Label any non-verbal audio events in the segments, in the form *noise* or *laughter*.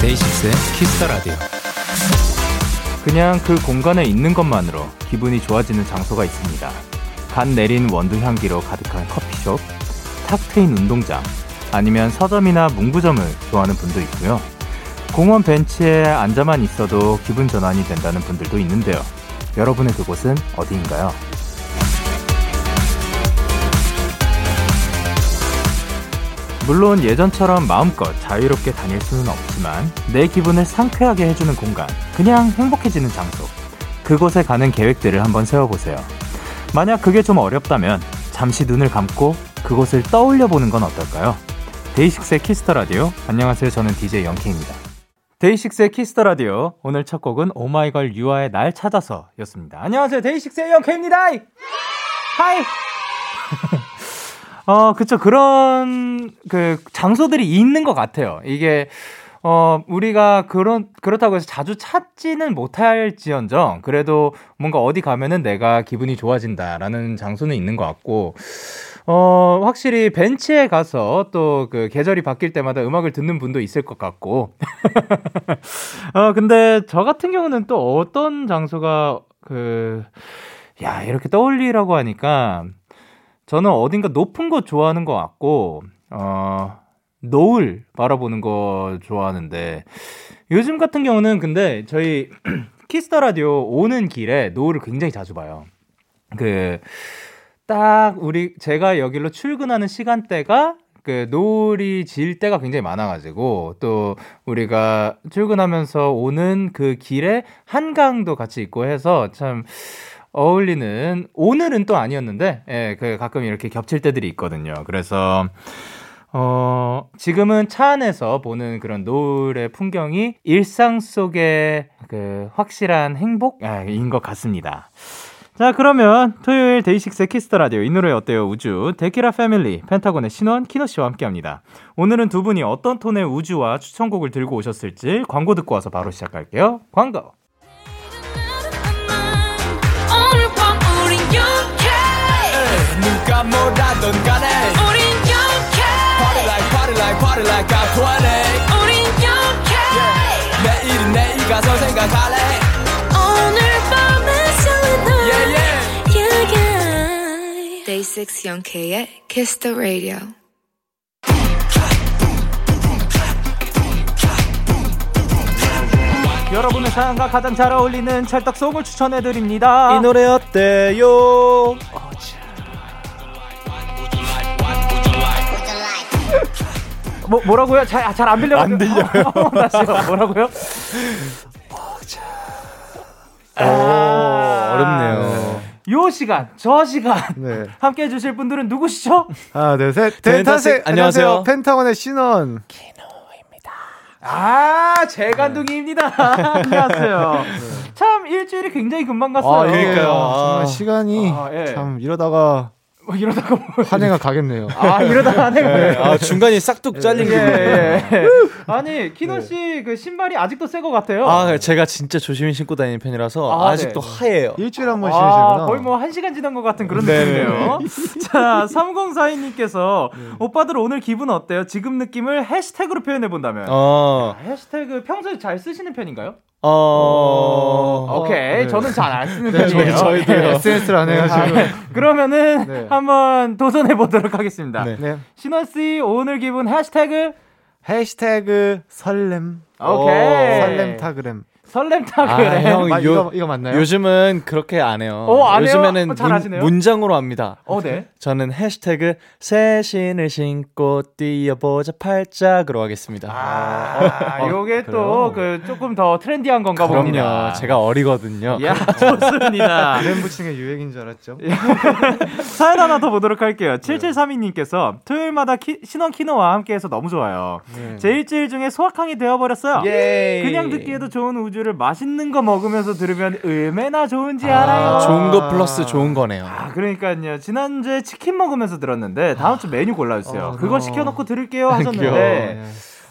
데이식스의 키스 더 라디오. 그냥 그 공간에 있는 것만으로 기분이 좋아지는 장소가 있습니다. 갓 내린 원두 향기로 가득한 커피숍, 탁 트인 운동장, 아니면 서점이나 문구점을 좋아하는 분도 있고요. 공원 벤치에 앉아만 있어도 기분 전환이 된다는 분들도 있는데요. 여러분의 그곳은 어디인가요? 물론 예전처럼 마음껏 자유롭게 다닐 수는 없지만 내 기분을 상쾌하게 해주는 공간, 그냥 행복해지는 장소. 그곳에 가는 계획들을 한번 세워보세요. 만약 그게 좀 어렵다면 잠시 눈을 감고 그곳을 떠올려 보는 건 어떨까요? 데이식스의 키스 더 라디오. 안녕하세요. 저는 DJ 영케이입니다. 데이식스의 키스 더 라디오. 오늘 첫 곡은 오마이걸 유아의 날 찾아서였습니다. 안녕하세요. 데이식스의 영케이입니다. Hi. *laughs* 어, 그쵸. 그런, 그, 장소들이 있는 것 같아요. 이게, 어, 우리가 그런, 그렇다고 해서 자주 찾지는 못할지언정, 그래도 뭔가 어디 가면은 내가 기분이 좋아진다라는 장소는 있는 것 같고, 어, 확실히 벤치에 가서 또 그 계절이 바뀔 때마다 음악을 듣는 분도 있을 것 같고. *laughs* 어, 근데 저 같은 경우는 또 어떤 장소가 그, 야, 이렇게 떠올리라고 하니까, 저는 어딘가 높은 곳 좋아하는 것 같고, 어, 노을 바라보는 거 좋아하는데, 요즘 같은 경우는 근데 저희 *clears throat* 키스 더 라디오 오는 길에 노을을 굉장히 자주 봐요. 그, 딱 우리, 제가 여기로 출근하는 시간대가 그 노을이 질 때가 굉장히 많아가지고 또 우리가 출근하면서 오는 그 길에 한강도 같이 있고 해서 참 어울리는 오늘은 또 아니었는데 예, 그 가끔 이렇게 겹칠 때들이 있거든요. 그래서 어, 지금은 차 안에서 보는 그런 노을의 풍경이 일상 속의 그 확실한 행복인 것 같습니다. 자, 그러면 토요일 데이식스 키스 더 라디오 이 노래 어때요? 우주 데키라 패밀리 펜타곤의 신원 키노 씨와 함께 합니다. 오늘은 두 분이 어떤 톤의 우주와 추천곡을 들고 오셨을지 광고 듣고 와서 바로 시작할게요. 광고. 누가 뭐라던 간에 우린 영케 Party like party like party like I'm 20 우린 영케 yeah. 내일은 내일 가서 생각할래 오늘 밤에 설레는 yeah, yeah. yeah, yeah. Day 6 영케의 Kiss the Radio 여러분의 사연과 가장 잘 어울리는 찰떡송을 추천해드립니다. 이 노래 어때요? 뭐, 뭐라고요? 잘, 잘안 들려요. 안 들려요. 다시요. *laughs* 뭐라고요? 오, 어렵네요. 요 시간, 저 시간 네. 함께 해주실 분들은 누구시죠? 하나, 둘, 셋. 펜타스- 펜타스, 안녕하세요. 펜타곤의 신원. 아, 재간둥이입니다. 안녕하세요. 참 일주일이 굉장히 금방 갔어요. 아, 그러니까요. 정말 아. 시간이 아, 예. 참 이러다가 뭐 이러다가 뭐. 한 해가 가겠네요. 아, 이러다가 한 해가. 네, 아, 중간에 싹둑 잘린 게. 예, 예. *laughs* 아니, 키노 씨그 신발이 아직도 새 것 같아요. 아, 제가 진짜 조심히 신고 다니는 편이라서 아, 아, 직도 네. 하얘요. 일주일에 한번 아, 신으시구나. 거의 뭐 한 시간 지난 것 같은 그런 네. 느낌이네요. *laughs* 자, 3042님께서 오빠들 오늘 기분 어때요? 지금 느낌을 해시태그로 표현해 본다면. 어, 해시태그 평소에 잘 쓰시는 편인가요? 어, 오케이, 네. 저는 잘 안 쓰는 네, 편이에요. 저희, 저희도요. 예. SNS를 안 해가지고. 아, 그러면은 네. 한번 도전해 보도록 하겠습니다. 네. 네. 신원 씨 오늘 기분 해시태그 해시태그 설렘. 오케이. 설렘 타그램. 설렘 아, 타그래. 형, 아, 요- 이거, 이거 맞나요? 요즘은 그렇게 안 해요. 어, 안 해요? 요즘에는 어, 잘하시네요. 문, 문장으로 합니다. 어, 네. 저는 해시태그 새 신을 신고 뛰어보자 팔짝으로 하겠습니다. 아, 요게 또 그 조금 더 트렌디한 건가 그럼요. 봅니다. 제가 어리거든요. 야, *laughs* *laughs* 좋습니다. 그램 게 유행인 줄 알았죠? *laughs* 사연 하나 더 보도록 할게요. 7732님께서 토요일마다 키, 신원 키노와 함께해서 너무 좋아요. 네. 제 일주일 중에 소확행이 되어버렸어요. 예. 그냥 듣기에도 좋은 우주 의 우주를 맛있는 거 먹으면서 들으면 얼마나 좋은지 알아요. 좋은 거 플러스 좋은 거네요. 아, 그러니까요. 지난주에 치킨 먹으면서 들었는데 다음 주 메뉴 골라주세요. 아, 그거 너- 시켜놓고 들을게요 귀여워. 하셨는데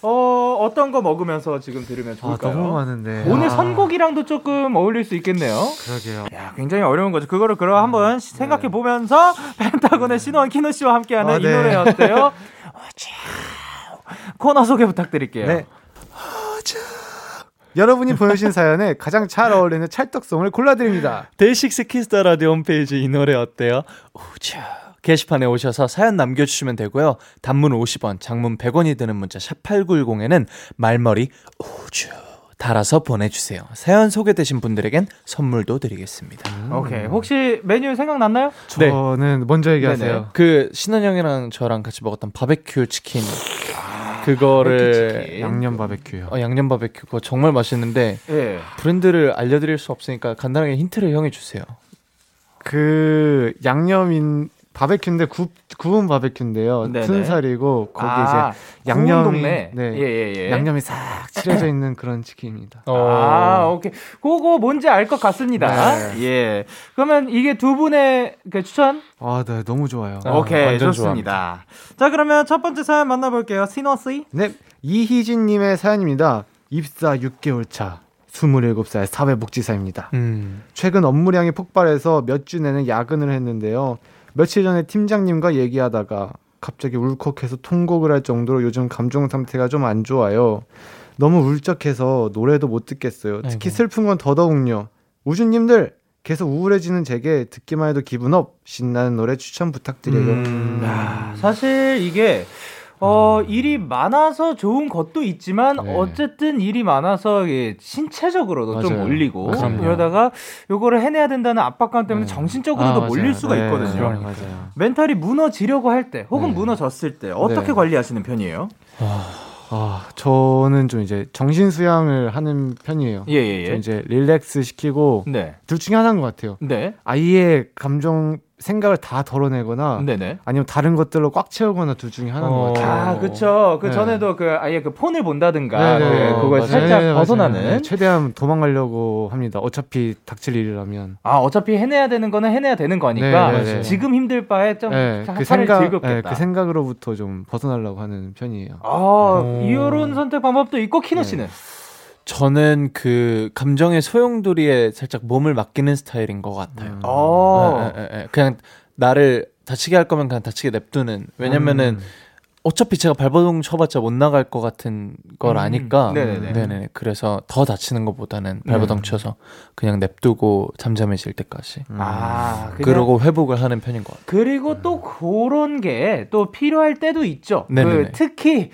어 어떤 거 먹으면서 지금 들으면 아, 좋을까요? 너무 많은데. 오늘 아, 선곡이랑도 조금 어울릴 수 있겠네요. 그러게요. 야, 굉장히 어려운 거죠. 그거를 그럼 한번 생각해 보면서 *laughs* 펜타곤의 신원 키노 씨와 함께하는 아, 이 네. 노래 어때요? *laughs* 코너 소개 부탁드릴게요. 네. 여러분이 보내주신 사연에 가장 잘 어울리는 찰떡송을 골라드립니다. *laughs* 데이식스 키스 더 라디오 홈페이지 이 노래 어때요? 우주 게시판에 오셔서 사연 남겨주시면 되고요. 단문 50원, 장문 100원이 드는 문자 샵 8910에는 말머리 우주 달아서 보내주세요. 사연 소개되신 분들에겐 선물도 드리겠습니다. 오케이. 혹시 메뉴 생각났나요? 네. 저는 먼저 얘기하세요. 네네. 그 신원 형이랑 저랑 같이 먹었던 바베큐 치킨 그거를 바베큐 치킨. 양념 바베큐요. 어, 양념 바베큐 그거 정말 맛있는데 예. 브랜드를 알려드릴 수 없으니까 간단하게 힌트를 형이 주세요. 그 양념인 바베큐인데 구, 구운 바베큐인데요. 네네. 순살이고 거기 아, 이제 양념이 동네. 네. 예, 예, 예. 양념이 싹 칠해져 *laughs* 있는 그런 치킨입니다. 아, 오케이. 그거 뭔지 알 것 같습니다. 네. 예. 그러면 이게 두 분의 그 추천? 아, 네, 너무 좋아요. 아, 오케이, 좋습니다. 자, 그러면 첫 번째 사연 만나볼게요. 신원 씨. 네, 이희진님의 사연입니다. 입사 6개월 차, 27살 사회복지사입니다. 음. 최근 업무량이 폭발해서 몇 주 내내 야근을 했는데요. 며칠 전에 팀장님과 얘기하다가 갑자기 울컥해서 통곡을 할 정도로 요즘 감정 상태가 좀 안 좋아요. 너무 울적해서 노래도 못 듣겠어요. 특히. 슬픈 건 더더욱요. 우주님들 계속 우울해지는 제게 듣기만 해도 기분 up 신나는 노래 추천 부탁드려요. 음. 야, 사실 이게 어, 일이 많아서 좋은 것도 있지만 네. 어쨌든 일이 많아서 이게 신체적으로도 좀 맞아요. 몰리고 그럼요. 이러다가 요거를 해내야 된다는 압박감 때문에 네. 정신적으로도 아, 몰릴. 수가 네, 있거든요. 그러니까. 맞아요. 멘탈이 무너지려고 할 때 혹은 네. 무너졌을 때 어떻게 네. 관리하시는 편이에요? 아, 저는 좀 이제 정신 수양을 하는 편이에요. 예, 예, 저 예. 이제 릴렉스 시키고 네. 둘 중에 하나인 것 같아요. 네. 아예 감정 생각을 다 덜어내거나 네네. 아니면 다른 것들로 꽉 채우거나 둘 중에 하나인 어. 것 같아요. 아, 그쵸. 그 네. 전에도 그 아예 그 폰을 본다든가 네, 네, 그 그걸 맞아요. 살짝 네, 맞아요. 벗어나는. 네, 최대한 도망가려고 합니다. 어차피 닥칠 일이라면. 아, 어차피 해내야 되는 거는 해내야 되는 거니까 네, 네, 네. 지금 힘들 바에 좀 네, 차- 그 생각, 즐겁겠다. 네, 그 생각으로부터 좀 벗어나려고 하는 편이에요. 아, 오. 이런 선택 방법도 있고 키노 네. 씨는 저는 그 감정의 소용돌이에 살짝 몸을 맡기는 스타일인 것 같아요. 음. 예, 예. 그냥 나를 다치게 할 거면 그냥 다치게 냅두는. 왜냐면은 음. 어차피 제가 발버둥 쳐봤자 못 나갈 것 같은 걸 음. 아니까. 네네네. 네네. 그래서 더 다치는 것보다는 발버둥 음. 쳐서 그냥 냅두고 잠잠해질 때까지. 음. 아, 그냥- 그러고 회복을 하는 편인 것 같아요. 그리고 또 그런 게 또 필요할 때도 있죠. 그. 특히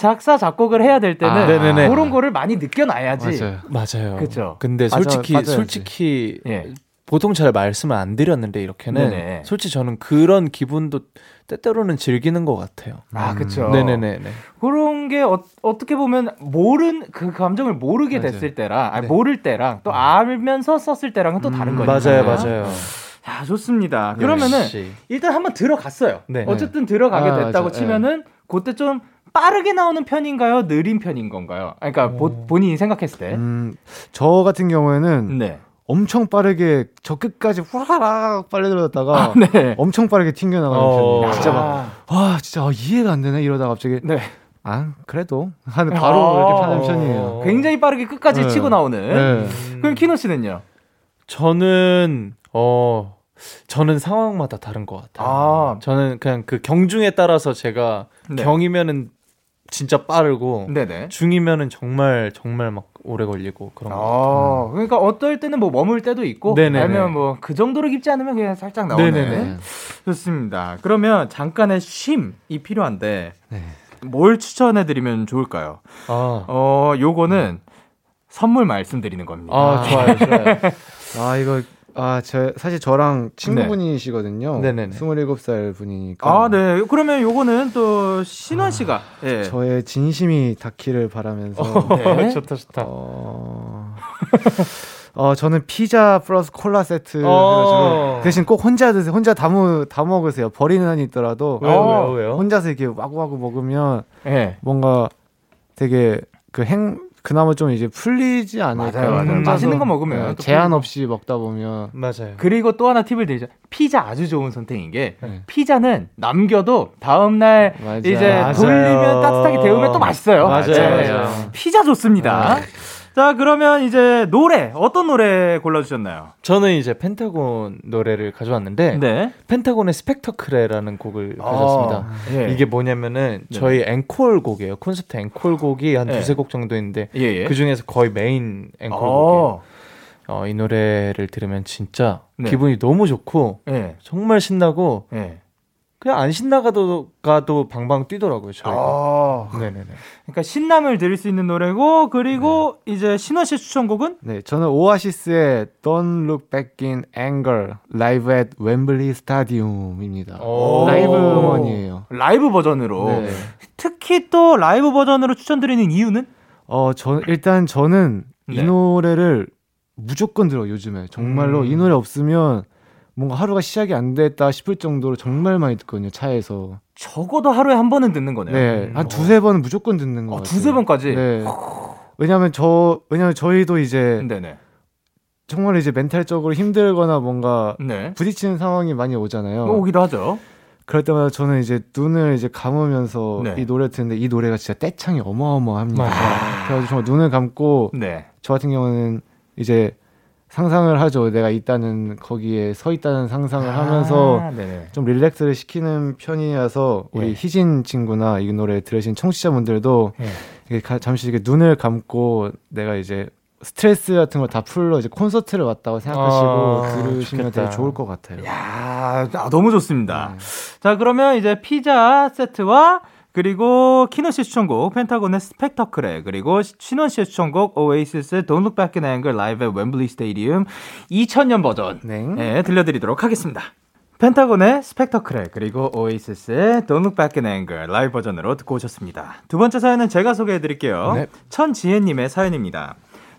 작사 작곡을 해야 될 때는 아, 네네네. 그런 거를 많이 느껴놔야지. 맞아요. 맞아요. 그쵸. 근데 맞아, 솔직히 맞아야지. 솔직히 예. 보통 잘 말씀을 안 드렸는데 이렇게는 네네. 솔직히 저는 그런 기분도 때때로는 즐기는 것 같아요. 아, 그쵸. 네네네네. 그런 게 어, 어떻게 보면 모른 그 감정을 모르게 맞아요. 됐을 때랑 아니, 네. 모를 때랑 또 알면서 썼을 때랑은 또 다른 음, 거니까. 맞아요, 맞아요. 자, 좋습니다. 그러면은 역시. 일단 한번 들어갔어요. 네. 어쨌든 들어가게 아, 됐다고 맞아. 치면은 그때 좀 빠르게 나오는 편인가요? 느린 편인 건가요? 아니, 그러니까 보- 본인이 생각했을 때. 음, 저 같은 경우에는 네. 엄청 빠르게 저 끝까지 후라락 빨리 들어갔다가 아, 네. 엄청 빠르게 튕겨나가는 어. 편이에요. 진짜 막, 아, 와, 진짜 아, 이해가 안 되네. 이러다가 갑자기, 네. 아, 그래도. 하는 바로 어. 이렇게 파는 편이에요. 굉장히 빠르게 끝까지 네. 치고 나오는. 네. 그럼 키노 씨는요? 저는 어 저는 상황마다 다른 것 같아요. 아. 저는 그냥 그 경중에 따라서 제가 네. 경이면은 진짜 빠르고 네네. 중이면은 정말 정말 막 오래 걸리고 그런 거. 아, 그러니까 어떨 때는 뭐 머물 때도 있고, 네네네. 아니면 뭐 그 정도로 깊지 않으면 그냥 살짝 나오는. 네네네. 좋습니다. 그러면 잠깐의 쉼이 필요한데 네. 뭘 추천해 드리면 좋을까요? 아, 어, 요거는 선물 말씀드리는 겁니다. 아 좋아요, 좋아요. *laughs* 아, 이거, 아, 저, 사실 저랑 친구분이시거든요. 네네네. 27살 분이니까. 아, 네. 그러면 요거는 또 신원 씨가 예. 저의 진심이 닿기를 바라면서. 네. 좋다 좋다. 어... *laughs* 어, 저는 피자 플러스 콜라 세트 어. 대신 꼭 혼자 드세요. 혼자 다, 먹, 다 먹으세요. 버리는 한이 있더라도 왜요, 어, 왜요, 왜요? 혼자서 이렇게 와구와구 먹으면 예. 뭔가 되게 그 행, 그나마 좀 이제 풀리지 않을까. 맞아요, 맞아요. 맛있는 거 먹으면 네, 또 제한 풀리고. 없이 먹다 보면 맞아요. 그리고 또 하나 팁을 드리죠. 피자 아주 좋은 선택인 게 네. 피자는 남겨도 다음 날 맞아요. 이제 맞아요. 돌리면 따뜻하게 데우면 또 맛있어요. 맞아요, 네. 맞아요. 피자 좋습니다. 자, 그러면 이제 노래 어떤 노래 골라 주셨나요? 저는 이제 펜타곤 노래를 가져왔는데 네. 펜타곤의 스펙터클레라는 곡을 가져왔습니다. 예. 이게 뭐냐면은 네. 저희 앵콜 곡이에요. 콘서트 앵콜 곡이 한 예. 두세 곡 정도 있는데 예, 예. 그 중에서 거의 메인 앵콜 곡이에요. 어. 어, 이 노래를 들으면 진짜 네. 기분이 너무 좋고 예. 정말 신나고 예. 그냥 안 신나가도 가도 방방 뛰더라고요. 저희가. 어. 네네네. 그러니까 신남을 들을 수 있는 노래고 그리고 이제 신원 씨의 추천곡은 네, 저는 오아시스의 Don't Look Back in Anger Live at 스타디움입니다. 오. 라이브 음원이에요. 라이브 버전으로 네. 특히 또 라이브 버전으로 추천드리는 이유는 어, 저 일단 저는 네. 이 노래를 무조건 들어요, 요즘에. 정말로 음. 이 노래 없으면 뭔가 하루가 시작이 안 됐다 싶을 정도로 정말 많이 듣거든요, 차에서. 적어도 하루에 한 번은 듣는 거네요. 네, 한 두세 번은 무조건 듣는 것 어, 같아요. 두세 번까지. 네. 왜냐면 저, 왜냐면 저희도 이제 네네. 정말 이제 멘탈적으로 힘들거나 뭔가 네. 부딪히는 상황이 많이 오잖아요. 오기도 하죠. 그럴 때마다 저는 이제 눈을 이제 감으면서 네. 이 노래 듣는데 이 노래가 진짜 떼창이 어마어마합니다. 맞아요. 그래서 정말 눈을 감고 네. 저 같은 경우는 이제 상상을 하죠. 내가 있다는 거기에 서 있다는 상상을 하면서 아, 네네. 좀 릴렉스를 시키는 편이어서 우리 예. 희진 친구나 이 노래 들으신 청취자분들도 가- 잠시 이렇게 눈을 감고 내가 이제 스트레스 같은 걸 다 풀러 이제 콘서트를 왔다고 생각하시고 아, 들으시면 좋겠다. 되게 좋을 것 같아요. 야, 아, 너무 좋습니다. 네. 자, 그러면 이제 피자 세트와 그리고 키노 씨 추천곡 펜타곤의 Spectacular 그리고 신원 씨의 추천곡 Oasis의 Don't Look Back in Anger 라이브 웸블리 스타디움 2000년 버전 네. 네, 들려드리도록 하겠습니다. 펜타곤의 Spectacular 그리고 Oasis의 Don't Look Back in Anger 라이브 버전으로 듣고 오셨습니다. 두 번째 사연은 제가 소개해드릴게요. 네. 천지혜님의 사연입니다.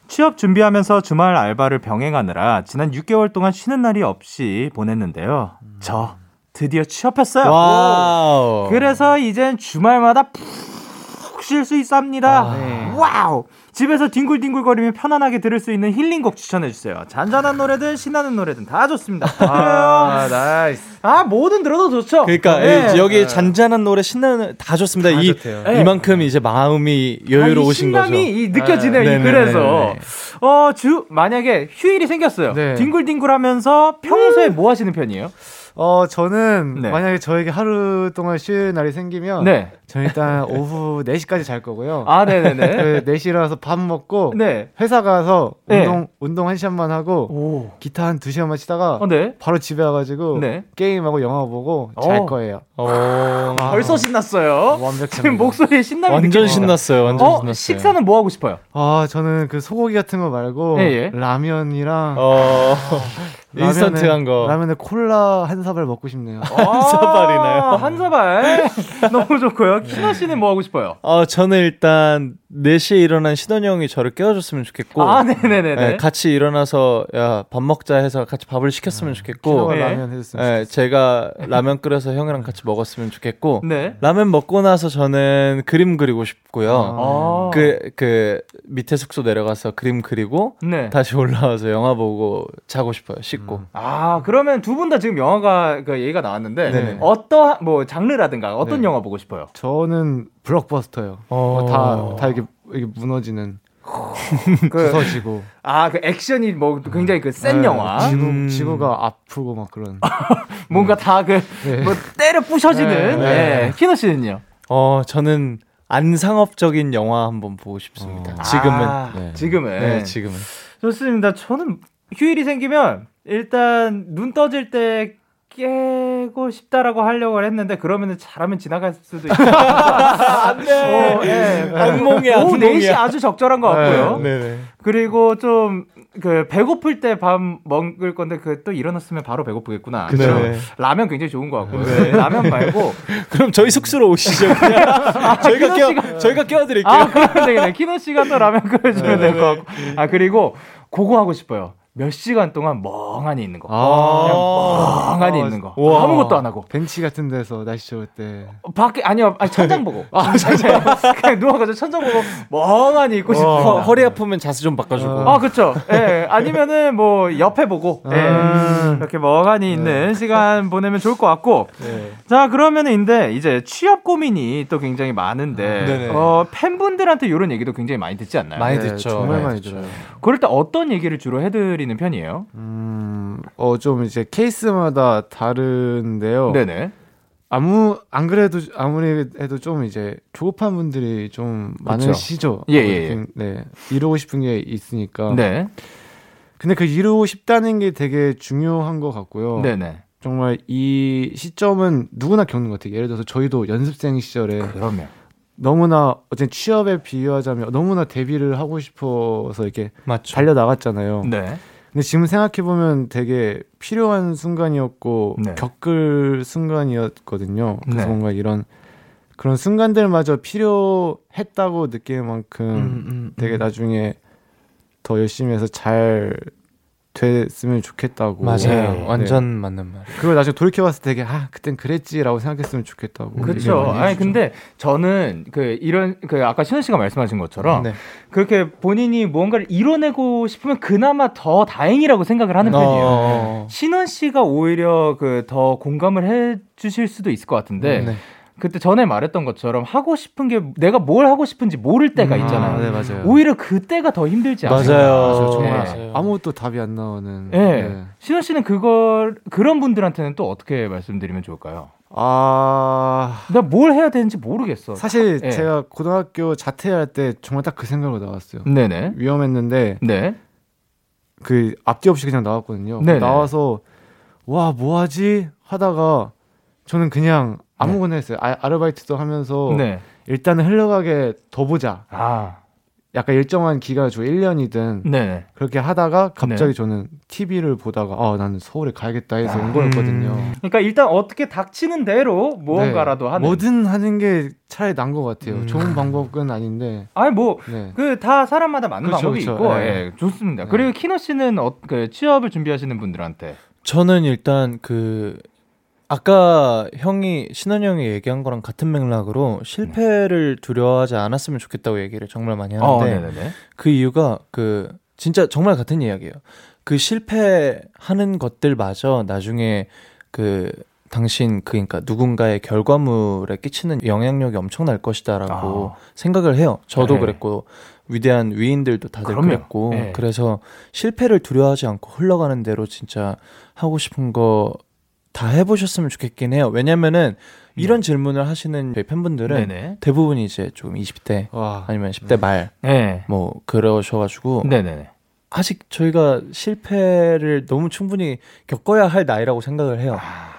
취업 준비하면서 주말 알바를 병행하느라 지난 6개월 동안 쉬는 날이 없이 보냈는데요. 저 드디어 취업했어요. Wow. 그래서 이젠 주말마다 푹 쉴 수 있습니다. 아, 네. Wow! 집에서 뒹굴뒹굴거리며 편안하게 들을 수 있는 힐링곡 추천해주세요. 잔잔한 노래든 신나는 노래든 다 좋습니다. 아, nice. 아, 뭐든 들어도 좋죠. 그러니까 네. 이- 여기 잔잔한 노래 신나는 노래 다 좋습니다. 다이 좋대요. 네. 이만큼 이제 마음이 여유로우신 거죠. 신남이 이 느껴지네요. 아, 이 네네네네. 그래서 어, 주 만약에 휴일이 생겼어요. 네. 뒹굴뒹굴하면서 평소에 뭐 하시는 편이에요? 어, 저는 네. 만약에 저에게 하루 동안 쉴 날이 생기면 네. 저는 일단 *laughs* 오후 4시까지 잘 거고요. 아, 네네네. 그 4시 일어나서 밥 먹고 네. 회사 가서 네. 운동 운동 1시간만 하고 오. 기타 한 2시간만 치다가 어, 네. 바로 집에 와 가지고 네. 게임하고 영화 보고 잘 어. 거예요. 어, 벌써 신났어요. 완벽합니다. 지금 목소리에 신남이 완전 느껴집니다. 신났어요. 완전 어, 신났어요. 식사는 뭐 하고 싶어요? 아, 저는 그 소고기 같은 거 말고 예, 예. 라면이랑 어, *laughs* 라면에- 인스턴트한 거. 라면에 콜라 한 사발 먹고 싶네요. 한 사발이나요? 한 사발. *laughs* 너무 좋고요. 키나 씨는 뭐 하고 싶어요? 어, 저는 일단 4시에 일어난 신원이 형이 저를 깨워줬으면 좋겠고. 아, 네네네네. 네, 같이 일어나서 야, 밥 먹자 해서 같이 밥을 시켰으면 좋겠고. 키노가 네. 라면 해줬으면 네, 제가 라면 끓여서 형이랑 같이 먹었으면 좋겠고. 네. 라면 먹고 나서 저는 그림 그리고 싶고요. 아. 그, 그, 밑에 숙소 내려가서 그림 그리고, 네. 다시 올라와서 영화 보고 자고 싶어요, 씻고. 음. 아, 그러면 두 분 다 지금 영화가 그 얘기가 나왔는데 네네. 어떠한 뭐 장르라든가 어떤 네. 영화 보고 싶어요? 저는 블록버스터요. 어. 다, 다 이렇게, 이렇게 무너지는, *laughs* 그, 부서지고. 아, 그 액션이 뭐 굉장히 그센 네, 영화. 지구, 음. 지구가 아프고 막 그런. *laughs* 뭔가 다그 네. 뭐 때려 부셔지는. 네, 네. 네. 키노 씨는요? 어, 저는 안상업적인 영화 한번 보고 싶습니다. 어. 지금은. 아, 네. 지금은. 네, 지금은. 좋습니다. 저는 휴일이 생기면 일단 눈 떠질 때 깨고 싶다라고 하려고 했는데 그러면은 잘하면 지나갈 수도 있고. *laughs* 안 돼. 어, 예. 악몽이야, 오후 악몽이야. 4시 아주 적절한 것 같고요. 네 네. 그리고 좀 그 배고플 때 밥 먹을 건데 그 또 일어났으면 바로 배고프겠구나. 그럼 네. 라면 굉장히 좋은 것 같고요. 라면 말고 *laughs* 그럼 저희 숙소로 오시죠. 그냥. *laughs* 저희가 깨워, 씨가- 저희가 깨워드릴게요. 아 그러면 되겠네. 키노 씨가 또 라면 끓여주면 될 것 같고. 아 그리고 그거 하고 싶어요. 몇 시간 동안 멍하니 있는 거. 아. 그냥 멍하니 아, 있는 거. 우와. 아무것도 안 하고. 벤치 같은 데서 날씨 좋을 때. 밖에 아니요, 아니 *laughs* 천장 보고. 아, 천장. *laughs* 그냥 누워 가지고 천장 보고 멍하니 있고 싶어. 허, 허리 아프면 자세 좀 바꿔 주고. 아, 그쵸. 예. 아니면은 뭐 옆에 보고. 예. 음. 이렇게 멍하니 있는 시간 보내면 좋을 것 같고. 네. 자, 그러면은 인데 이제 취업 고민이 또 굉장히 많은데 네네. 어, 팬분들한테 이런 얘기도 굉장히 많이 듣지 않나요? 많이 네, 듣죠. 정말 네, 많이 듣죠. 들어요. 그럴 때 어떤 얘기를 주로 해 드리는 편이에요? 음, 어, 좀 이제 케이스마다 다른데요. 네네. 아무, 안 그래도, 아무리 해도 좀 이제 조급한 분들이 좀 그쵸. 많으시죠. 예, 예, 예. 네. 이루고 싶은 게 있으니까. 네. 근데 그 이루고 싶다는 게 되게 중요한 것 같고요. 네네. 정말 이 시점은 누구나 겪는 것 같아요. 예를 들어서 저희도 연습생 시절에 그러면. 너무나 어쨌든 취업에 비유하자면 너무나 데뷔를 하고 싶어서 이렇게 맞죠. 달려 나갔잖아요. 네. 근데 지금 생각해 보면 되게 필요한 순간이었고 네. 겪을 순간이었거든요. 그래서 네. 뭔가 이런 그런 순간들마저 필요했다고 느낄 만큼 음, 음, 되게 음. 나중에 더 열심히 해서 잘 됐으면 좋겠다고. 맞아요. 네. 완전 맞는 말. 그걸 나중에 돌이켜봤을 때 되게 아 그땐 그랬지라고 생각했으면 좋겠다고. 그렇죠. 아니. 근데 저는 그 이런 그 아까 신원 씨가 말씀하신 것처럼 네. 그렇게 본인이 무언가를 이뤄내고 싶으면 그나마 더 다행이라고 생각을 하는 편이에요. 어. 신원 씨가 오히려 그 더 공감을 해 주실 수도 있을 것 같은데 네. 그때 전에 말했던 것처럼 하고 싶은 게 내가 뭘 하고 싶은지 모를 때가 음, 있잖아요. 아, 네 맞아요. 오히려 그때가 더 힘들지 않아요? 맞아요. 맞아요. 정말 맞아요. 아무것도 답이 안 나오는. 예. 네. 신원 씨는 그걸 그런 분들한테는 또 어떻게 말씀드리면 좋을까요? 아 나 뭘 해야 되는지 모르겠어. 사실 예. 제가 고등학교 자퇴할 때 정말 딱 그 생각으로 나왔어요. 네네. 위험했는데 네. 그 앞뒤 없이 그냥 나왔거든요. 네네. 나와서 와 뭐 하지 하다가 저는 그냥 아무거나 했어요. 아, 아르바이트도 하면서 네. 일단은 흘러가게 더 보자. 아. 약간 일정한 기간을 주고 1년이든 네네. 그렇게 하다가 갑자기 네. 저는 TV를 보다가 아 나는 서울에 가야겠다 해서 아, 온 거였거든요. 그러니까 일단 어떻게 닥치는 대로 무언가라도 네. 하는. 뭐든 하는 게 차라리 나은 것 같아요. 음. 좋은 방법은 아닌데. 아니 뭐 네. 그다 사람마다 맞는 그쵸, 방법이 그쵸. 있고 예. 예, 좋습니다. 네. 그리고 키노 씨는 어, 그 취업을 준비하시는 분들한테 저는 일단 그 아까 형이 신원 형이 얘기한 거랑 같은 맥락으로 실패를 두려워하지 않았으면 좋겠다고 얘기를 정말 많이 하는데 어. 그 이유가 그 진짜 정말 같은 이야기예요. 그 실패하는 것들마저 나중에 그 당신 그러니까 누군가의 결과물에 끼치는 영향력이 엄청날 것이다라고 아. 생각을 해요. 저도 네. 그랬고 위대한 위인들도 다들 그럼요. 그랬고 네. 그래서 실패를 두려워하지 않고 흘러가는 대로 진짜 하고 싶은 거 다 해보셨으면 좋겠긴 해요. 왜냐면은 이런 질문을 하시는 저희 팬분들은 음. 네네. 대부분 이제 조금 20대 와. 아니면 10대 말 네. 뭐 그러셔가지고 네네네. 아직 저희가 실패를 너무 충분히 겪어야 할 나이라고 생각을 해요. 아.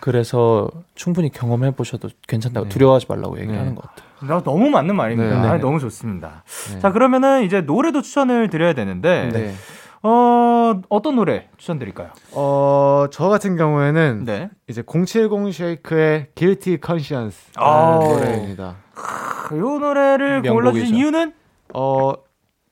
그래서 충분히 경험해 보셔도 괜찮다고 네. 두려워하지 말라고 얘기를 네. 하는 것 같아요. 나 너무 맞는 말입니다. 네. 아, 네. 너무 좋습니다. 네. 자 그러면은 이제 노래도 추천을 드려야 되는데 네. 어 어떤 노래 추천드릴까요? 어, 저 같은 경우에는 네. 이제 070 쉐이크의 Guilty Conscience 아. 노래입니다. 이 노래를 명곡이죠. 골라 주신 이유는 어,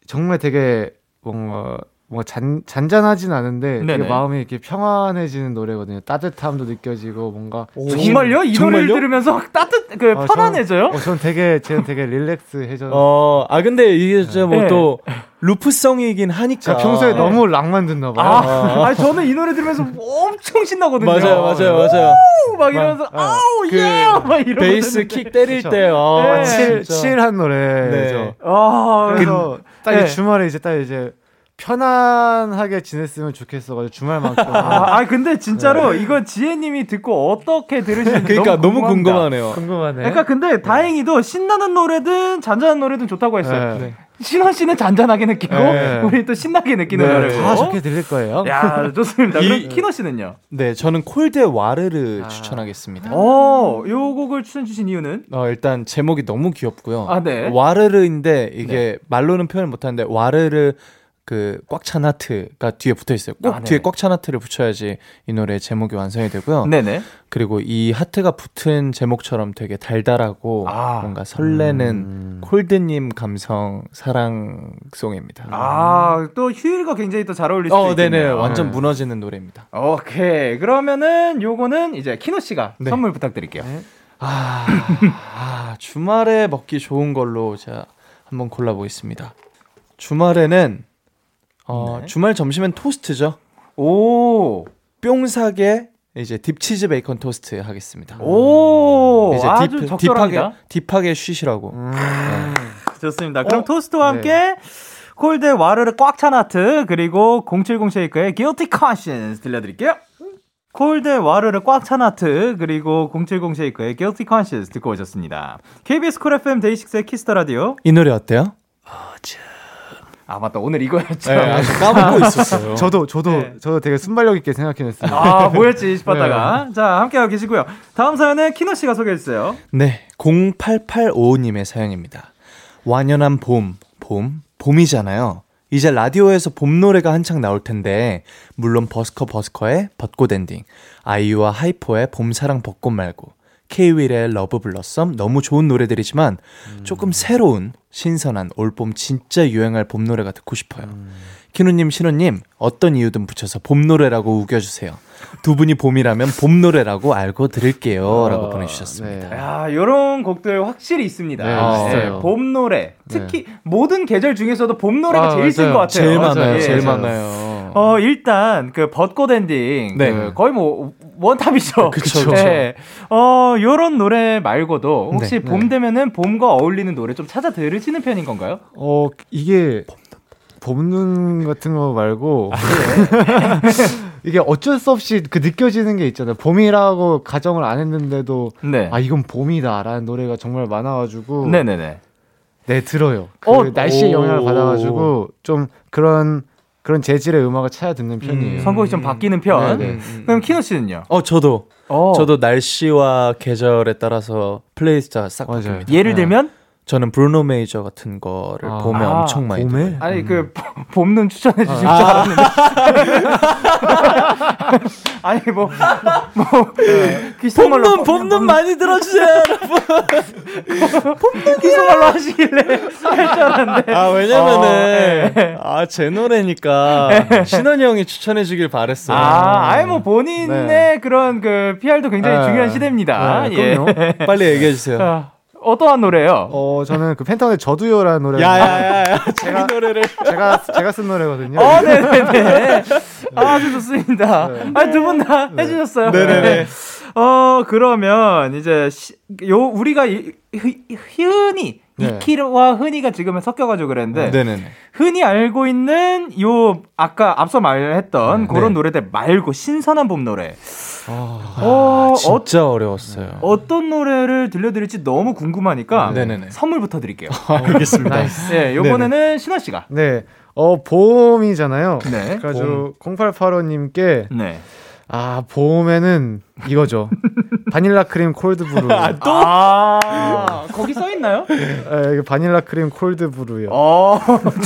정말 되게 뭔가 뭔 가 잔, 잔잔하진 않은데 마음이 이렇게 평안해지는 노래거든요. 따뜻함도 느껴지고 뭔가 정말요? 이 노래를 정말요? 들으면서 따뜻 그 어, 편안해져요? 어, 전 되게 제가 되게 릴렉스해져. 어, 아 근데 이게 진짜 네. 뭐또 루프성이긴 하니까. 제가 평소에 네. 너무 락만 듣나 봐요. 아, 아니, 저는 이 노래 들으면서 엄청 신나거든요. 맞아요, 맞아요, 맞아요. 오, 막 이러면서 어, 아우 그 예! 막 이러면서 베이스 킥 때릴 그쵸. 때, 어, 네. 칠, 진짜. 칠한 노래죠. 네. 아, 그래서 딱 네. 이 주말에 이제 딱 이제 편안하게 지냈으면 좋겠어가지고 주말만큼. 아, 아, 근데 진짜로 이거 지혜님이 듣고 어떻게 들으시는지 그러니까 너무 궁금합니다. 궁금하네요. 궁금하네. 그러니까 근데 다행히도 신나는 노래든 잔잔한 노래든 좋다고 했어요. 네. 신원 씨는 잔잔하게 느끼고 네. 우리 또 신나게 느끼는 네, 노래고. 다 좋게 들릴 거예요. 야 좋습니다. 이- 그럼 키노 씨는요? 네, 저는 콜드의 와르르 아. 추천하겠습니다. 어, 요 곡을 추천 주신 이유는? 어, 일단 제목이 너무 귀엽고요. 아, 네. 와르르인데 이게 말로는 표현 못 하는데 와르르 그 꽉 찬 하트가 뒤에 붙어 있어요. 꼭 아, 뒤에 네네. 꽉찬 하트를 붙여야지 이 노래 제목이 완성이 되고요. 네네. 그리고 이 하트가 붙은 제목처럼 되게 달달하고 아. 뭔가 설레는 음. 콜드님 감성 사랑송입니다. 아, 또 휴일과 굉장히 또 잘 어울릴 수 어, 있겠네요. 네네. 완전 네. 무너지는 노래입니다. 오케이. 그러면은 요거는 이제 키노 씨가 네. 선물 부탁드릴게요. 아, 아, 주말에 먹기 좋은 걸로 제가 한번 골라보겠습니다. 주말에는 어, 네. 주말 점심엔 토스트죠. 오. 뿅사게 이제 deep치즈 베이컨 토스트 하겠습니다. 오. 이제 아주 deep, 적절합니다. deep하게 deep하게 쉬시라고. 음. 좋습니다. 그럼 어? 토스트와 함께 콜드의 와르르 꽉 찬 하트 그리고 070 Shake의 Guilty Conscience 들려드릴게요. 콜드의 와르르 꽉 찬 하트 그리고 070 Shake의 Guilty Conscience 듣고 오셨습니다. KBS Cool FM DAY6의 Kiss the Radio. 이 노래 어때요? 아 맞다 오늘 이거였죠. 네, 까먹고 있었어요. *laughs* 저도 저도 네. 저도 되게 순발력 있게 생각해냈습니다. 아 뭐였지 싶었다가 자 함께하고 계시고요. 다음 사연은 키노 씨가 소개해 주세요. 네, 0885님의 사연입니다. 완연한 봄, 봄, 봄이잖아요. 이제 라디오에서 봄 노래가 한창 나올 텐데, 물론 버스커 버스커의 벚꽃 엔딩, 아이유와 하이포의 봄사랑 벚꽃 말고, 케이윌의 Love Blossom 너무 좋은 노래들이지만, 조금 새로운, 신선한 올봄 진짜 유행할 봄 노래가 듣고 싶어요. 키노님, 신원님, 어떤 이유든 붙여서 봄 노래라고 우겨주세요. 두 분이 봄이라면 봄 노래라고 알고 들을게요. 라고 보내주셨습니다. 네. 야, 요런 곡들 확실히 있습니다. 네, 있어요. 봄 노래. 특히 모든 계절 중에서도 봄 노래가 아, 제일 센. 것 같아요. 제일 많아요, 예. 제일 맞아요. 많아요. 어, 일단 그 벚꽃 엔딩 네. 그 거의 뭐 원탑이죠. 그쵸, 네. 어, 요런 노래 말고도 혹시 네. 봄 되면은 봄과 어울리는 노래 좀 찾아 들으시는 편인 건가요? 어 이게 봄눈 같은 거 말고 *laughs* 이게 어쩔 수 없이 그 느껴지는 게 있잖아요. 봄이라고 가정을 안 했는데도 네. 아 이건 봄이다라는 노래가 정말 많아가지고 네, 네, 네. 네 들어요. 그 어, 날씨의 오. 영향을 받아가지고 좀 그런 그런 재질의 음악을 찾아 듣는 편이에요. 음. 선곡이 좀 바뀌는 편. 네, 네. 그럼 키노 씨는요? 어, 저도. 어. 저도 날씨와 계절에 따라서 playlist가 싹 맞아요. 바뀝니다. 예를 네. 들면 저는 브루노 메이저 같은 거를 아. 봄에 아, 엄청 많이 봄에? 들어요. 아니 그 봄눈 추천해 주실 줄 알았는데 *laughs* 아니 뭐뭐 귓속말로 많이 들어주세요. 귓속말로 하시길래 할 줄 알았는데 아, 왜냐면은, 어, 예. 아, 제 노래니까, 신원이 형이 추천해 주길 바랬어요. 아, 아예 뭐 본인의 네. 그런 그 PR도 굉장히 네. 중요한 시대입니다. 네, 예. 그럼요. 빨리 얘기해 주세요. 자, 어떠한 노래요? 어 저는 그 펜타곤의 저도요라는 노래 야야야야, 자기 노래를. 제가 제가 쓴 노래거든요. 어, 네네네. 아주 좋습니다. 아, 두 분 다 해주셨어요. 네네 네. 어, 그러면 이제 시, 요 우리가 이, 흔- 흔히 네. 이키와 흔히가 지금은 섞여가지고 그랬는데 네네네. 흔히 알고 있는 요 아까 앞서 말했던 네. 그런 네. 노래들 말고 신선한 봄 노래. 아, 어, 어, 진짜 어려웠어요. 어떤 노래를 들려드릴지 너무 궁금하니까 네네네. 선물부터 드릴게요. *laughs* 알겠습니다. *laughs* 예, 요번에는 신원 씨가. 네. 어 봄이잖아요. 네. 그래가지고 0885님께 네. 아 봄에는 이거죠. 바닐라 크림 콜드 브루. 또? 아, 거기 써 있나요? 아, 이게 바닐라 크림 cold brew요. 어,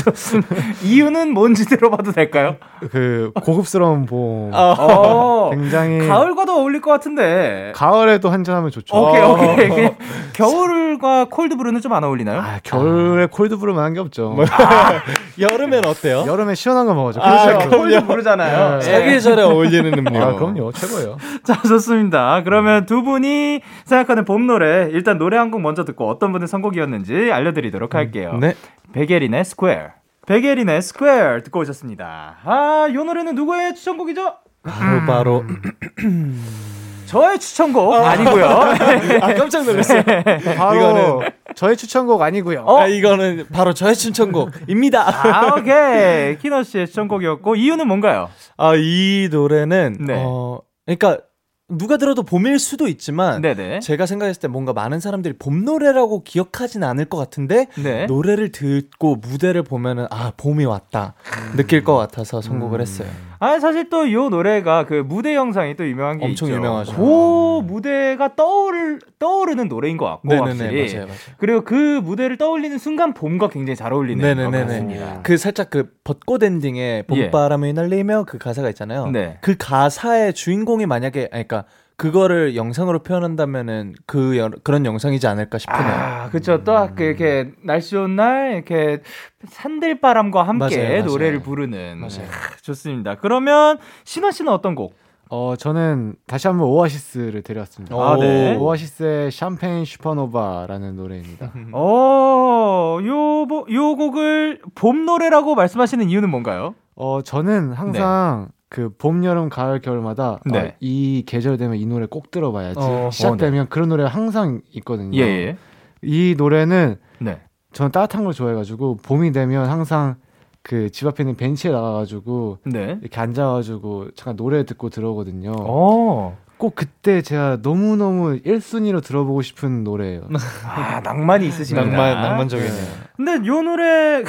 좋습니다. *laughs* 이유는 뭔지 들어봐도 될까요? 그 고급스러운 봄. 어, 굉장히 가을과도 어울릴 것 같은데. 가을에도 한잔하면 좋죠. 오케이, 어. 오케이. 그냥 겨울과 cold brew는 좀 안 어울리나요? 아, 겨울에 cold brew만 한 게 없죠. *laughs* 여름엔 어때요? 여름에 시원한 거 먹어죠. 아, 그렇죠. 그럼요. cold brew잖아요. 네. 사계절에 어울리는 음료. 아, 그럼요. 최고예요. 자, 좋습니다. 그러면 두 분이 생각하는 봄 노래, 일단 노래 한 곡 먼저 듣고 어떤 분의 선곡이었는지 알려드리도록 할게요. 네. 백예린의 Square. 백예린의 Square 듣고 오셨습니다. 아, 요 노래는 누구의 추천곡이죠? 바로 바로. *clears throat* 저의 추천곡 아니고요. *laughs* 아 깜짝 놀랐어요. 바로 이거는- 저의 추천곡 아니고요. 어? 아, 이거는 바로 저의 추천곡입니다. *laughs* 아, 오케이. 키너 씨의 추천곡이었고 이유는 뭔가요? 아, 이 노래는 네. 어 그러니까 누가 들어도 봄일 수도 있지만 네네. 제가 생각했을 때 뭔가 많은 사람들이 봄 노래라고 기억하진 않을 것 같은데 네. 노래를 듣고 무대를 보면은 아 봄이 왔다 느낄 것 같아서 선곡을 했어요. 아 사실 또이 노래가 그 무대 영상이 또 유명한 게 엄청 있죠. 유명하죠. 그 무대가 떠오르 떠오르는 노래인 것 같고 네네네 확실히. 맞아요 맞아요. 그리고 그 무대를 떠올리는 순간 봄과 굉장히 잘 어울리는 것 네네네네. 같습니다. 그 살짝 그 벚꽃 엔딩에 봄바람이 날리며 그 가사가 있잖아요. 네. 그 가사의 주인공이 만약에 아니 그러니까 그거를 영상으로 표현한다면은 그 여- 그런 영상이지 않을까 싶으네요. 아, 그쵸. 또, 그 이렇게, 날씨 좋은 날, 이렇게, 산들바람과 함께 맞아요, 맞아요. 노래를 부르는. 맞아요. 아, 좋습니다. 그러면, 신원 씨는 어떤 곡? 어 저는 다시 한번 오아시스를 데려왔습니다. 아, 네. 오아시스의 샴페인 슈퍼노바라는 노래입니다. *laughs* 어, 요, 뭐, 요 곡을 봄 노래라고 말씀하시는 이유는 뭔가요? 어 저는 항상 그 봄, 여름, 가을, 겨울마다 네. 어, 이 계절 되면 이 노래 꼭 들어봐야지 어, 시작되면 그런 노래가 항상 있거든요. 예, 예. 이 노래는 네. 저는 따뜻한 걸 좋아해가지고 봄이 되면 항상 그 집 앞에 있는 벤치에 나가가지고 네. 이렇게 앉아가지고 잠깐 노래 듣고 들어오거든요. 어. 꼭 그때 제가 너무 너무 1순위로 들어보고 싶은 노래예요. *laughs* 아, 낭만이 있으십니다. 낭만 낭만적이네요. 근데 요 노래,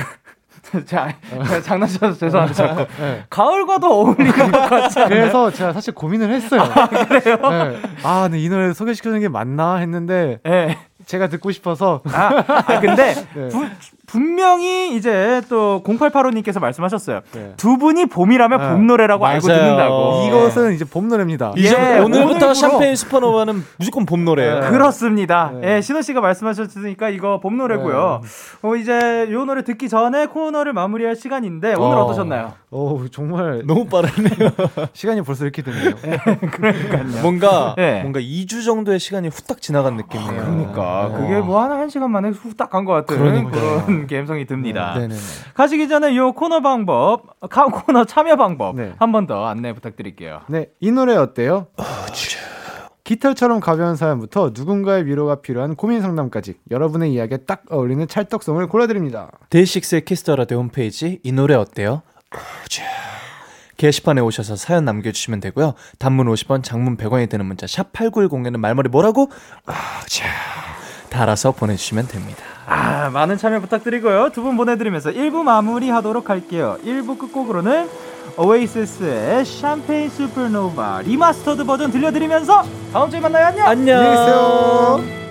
*laughs* 자, 제가 장난쳐서 죄송합니다. 자꾸. 네. 가을과도 어울리는 것 같지 않아요? 그래서 제가 사실 고민을 했어요. 그래요? 아, 근데 이 노래 소개시켜주는 게 맞나 했는데 예. 제가 듣고 싶어서 아, 아, 근데 *laughs* 네. 부- 분명히 이제 또 0885님께서 말씀하셨어요. 네. 두 분이 봄이라면 네. 봄 노래라고 알고 맞아요. 듣는다고. 이것은 이제 봄 노래입니다. 예, 이제 오늘부터 오늘부로. 샴페인 슈퍼노바는 무조건 봄 노래예요. 네. 그렇습니다. 네. 예, 신호 씨가 말씀하셨으니까 이거 봄 노래고요. 어, 이제 요 노래 듣기 전에 코너를 마무리할 시간인데 오늘 어. 어. 떠셨나요 오, 정말 너무 빠르네요. *laughs* 시간이 벌써 이렇게 됐네요. 그러니까요. 뭔가 네. 뭔가 2주 정도의 시간이 후딱 지나간 느낌이에요. 그러니까 네. 그게 뭐 한 한 시간 만에 후딱 간 것 같은 그러니까요. 그런 *laughs* 감성이 듭니다. 네네네. 가시기 전에 요 코너 방법, 카- 코너 참여 방법 네. 한번 더 안내 부탁드릴게요. 네, 이 노래 어때요? 깃털처럼 가벼운 사연부터 누군가의 위로가 필요한 고민 상담까지 여러분의 이야기에 딱 어울리는 찰떡송을 골라드립니다. 데이식스의 키스 더 라디오 홈페이지 이 노래 어때요? 우주. 게시판에 오셔서 사연 남겨주시면 되고요. 단문 50원, 장문 100원이 드는 문자 샵 8910에는 말머리 뭐라고? 우주. 달아서 보내주시면 됩니다. 아, 많은 참여 부탁드리고요. 두 분 보내드리면서 1부 마무리 하도록 할게요. 1부 끝곡으로는 Oasis의 Champagne Supernova Remastered 버전 들려드리면서 다음 주에 만나요. 안녕. 안녕. 언제나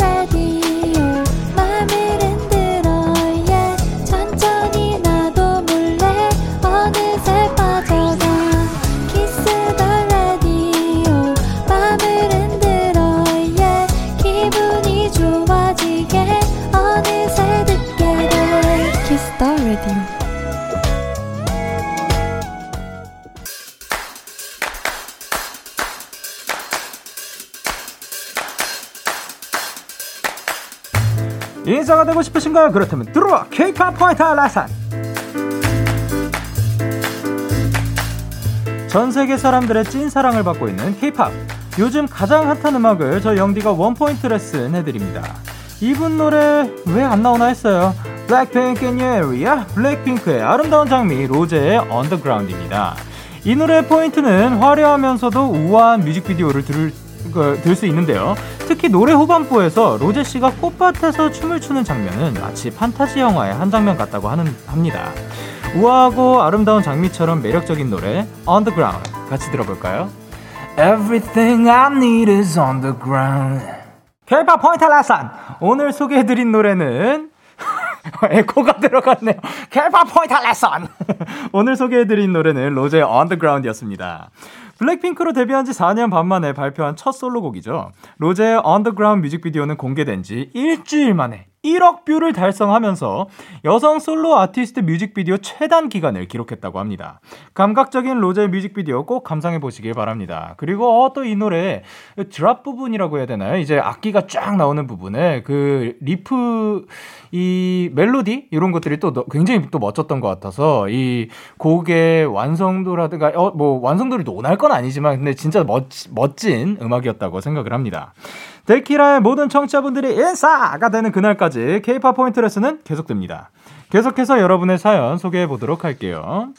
인싸가 되고 싶으신가요? 그렇다면 들어와 K-pop 포인트 레슨. 전 세계 사람들의 찐 사랑을 받고 있는 K-pop. 요즘 가장 핫한 음악을 저 영디가 one point 레슨 해드립니다. 이분 노래 왜 안 나오나 했어요. 블랙핑크 in your area. 블랙핑크의 아름다운 장미 로제의 On The Ground입니다. 이 노래의 포인트는 화려하면서도 우아한 뮤직비디오를 들을 들 수 있는데요. 특히 노래 후반부에서 로제 씨가 꽃밭에서 춤을 추는 장면은 마치 판타지 영화의 한 장면 같다고 하는 합니다. 우아하고 아름다운 장미처럼 매력적인 노래 On The Ground 같이 들어볼까요? Everything I need is on the ground. K-pop 포인트 레슨 오늘 소개해드린 노래는 *laughs* 에코가 들어갔네요. K-pop 포인트 레슨. *laughs* 오늘 소개해드린 노래는 로제의 On The Ground였습니다. 블랙핑크로 데뷔한 지 4년 반 만에 발표한 첫 솔로곡이죠. 로제의 On The Ground 뮤직비디오는 공개된 지 일주일 만에 1억 view를 달성하면서 여성 솔로 아티스트 뮤직비디오 최단 기간을 기록했다고 합니다. 감각적인 로제의 뮤직비디오 꼭 감상해 보시길 바랍니다. 그리고 어, 또 이 노래 drop 부분이라고 해야 되나요? 이제 악기가 쫙 나오는 부분에 그 리프 이 멜로디 이런 것들이 또 너- 굉장히 또 멋졌던 것 같아서 이 곡의 완성도라든가 어, 뭐 완성도를 논할 건 아니지만 근데 진짜 멋, 멋진 음악이었다고 생각을 합니다. 데키라의 모든 청취자분들이 인싸가 되는 그날까지 K-팝 포인트 레슨은 계속됩니다. 계속해서 여러분의 사연 소개해 보도록 할게요.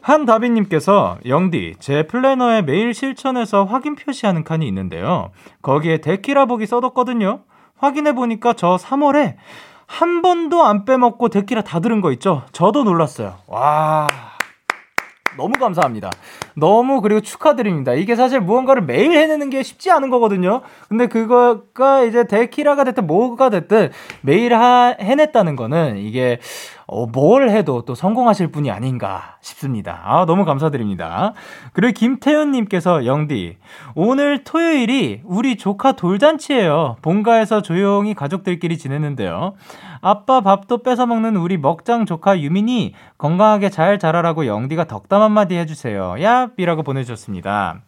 한다비님께서 영디 제 플래너에 매일 실천해서 확인 표시하는 칸이 있는데요. 거기에 데키라 복이 써뒀거든요. 확인해 보니까 저 3월에 한 번도 안 빼먹고 데키라 다 들은 거 있죠? 저도 놀랐어요. 와. 너무 감사합니다. 너무 그리고 축하드립니다. 이게 사실 무언가를 매일 해내는 게 쉽지 않은 거거든요. 근데 그거가 이제 데키라가 됐든 뭐가 됐든 매일 하, 해냈다는 거는 이게 어, 뭘 해도 또 성공하실 분이 아닌가 싶습니다. 아, 너무 감사드립니다. 그리고 김태현님께서 영디, 오늘 토요일이 우리 조카 돌잔치예요. 본가에서 조용히 가족들끼리 지내는데요. 아빠 밥도 뺏어 먹는 우리 먹장 조카 유민이 건강하게 잘 자라라고 영디가 덕담 한마디 해주세요. 얍이라고 보내주셨습니다.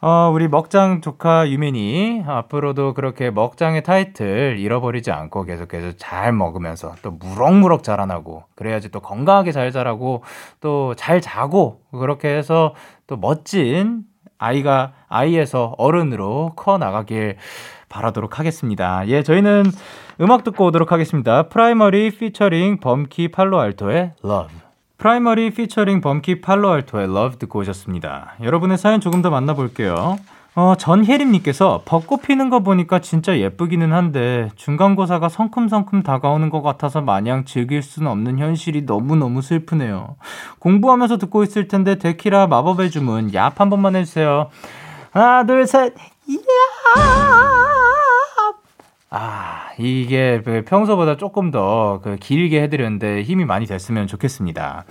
어, 우리 먹장 조카 유민이 앞으로도 그렇게 먹장의 타이틀 잃어버리지 않고 계속해서 잘 먹으면서 또 무럭무럭 자라나고 그래야지 또 건강하게 잘 자라고 또 잘 자고 그렇게 해서 또 멋진 아이가 아이에서 어른으로 커 나가길 바라도록 하겠습니다. 예, 저희는 음악 듣고 오도록 하겠습니다. 프라이머리 피처링 범키 팔로알토의 Love. 프라이머리 피처링 범키 팔로알토의 Love 듣고 오셨습니다. 여러분의 사연 조금 더 만나볼게요. 어, 전혜림님께서 벚꽃 피는 거 보니까 진짜 예쁘기는 한데 중간고사가 성큼성큼 다가오는 것 같아서 마냥 즐길 수는 없는 현실이 너무너무 슬프네요. 공부하면서 듣고 있을 텐데 데키라 마법의 주문 얍 한 번만 해주세요. 하나 둘셋 야! 아, 이게 그 평소보다 조금 더 그 길게 해드렸는데 힘이 많이 됐으면 좋겠습니다.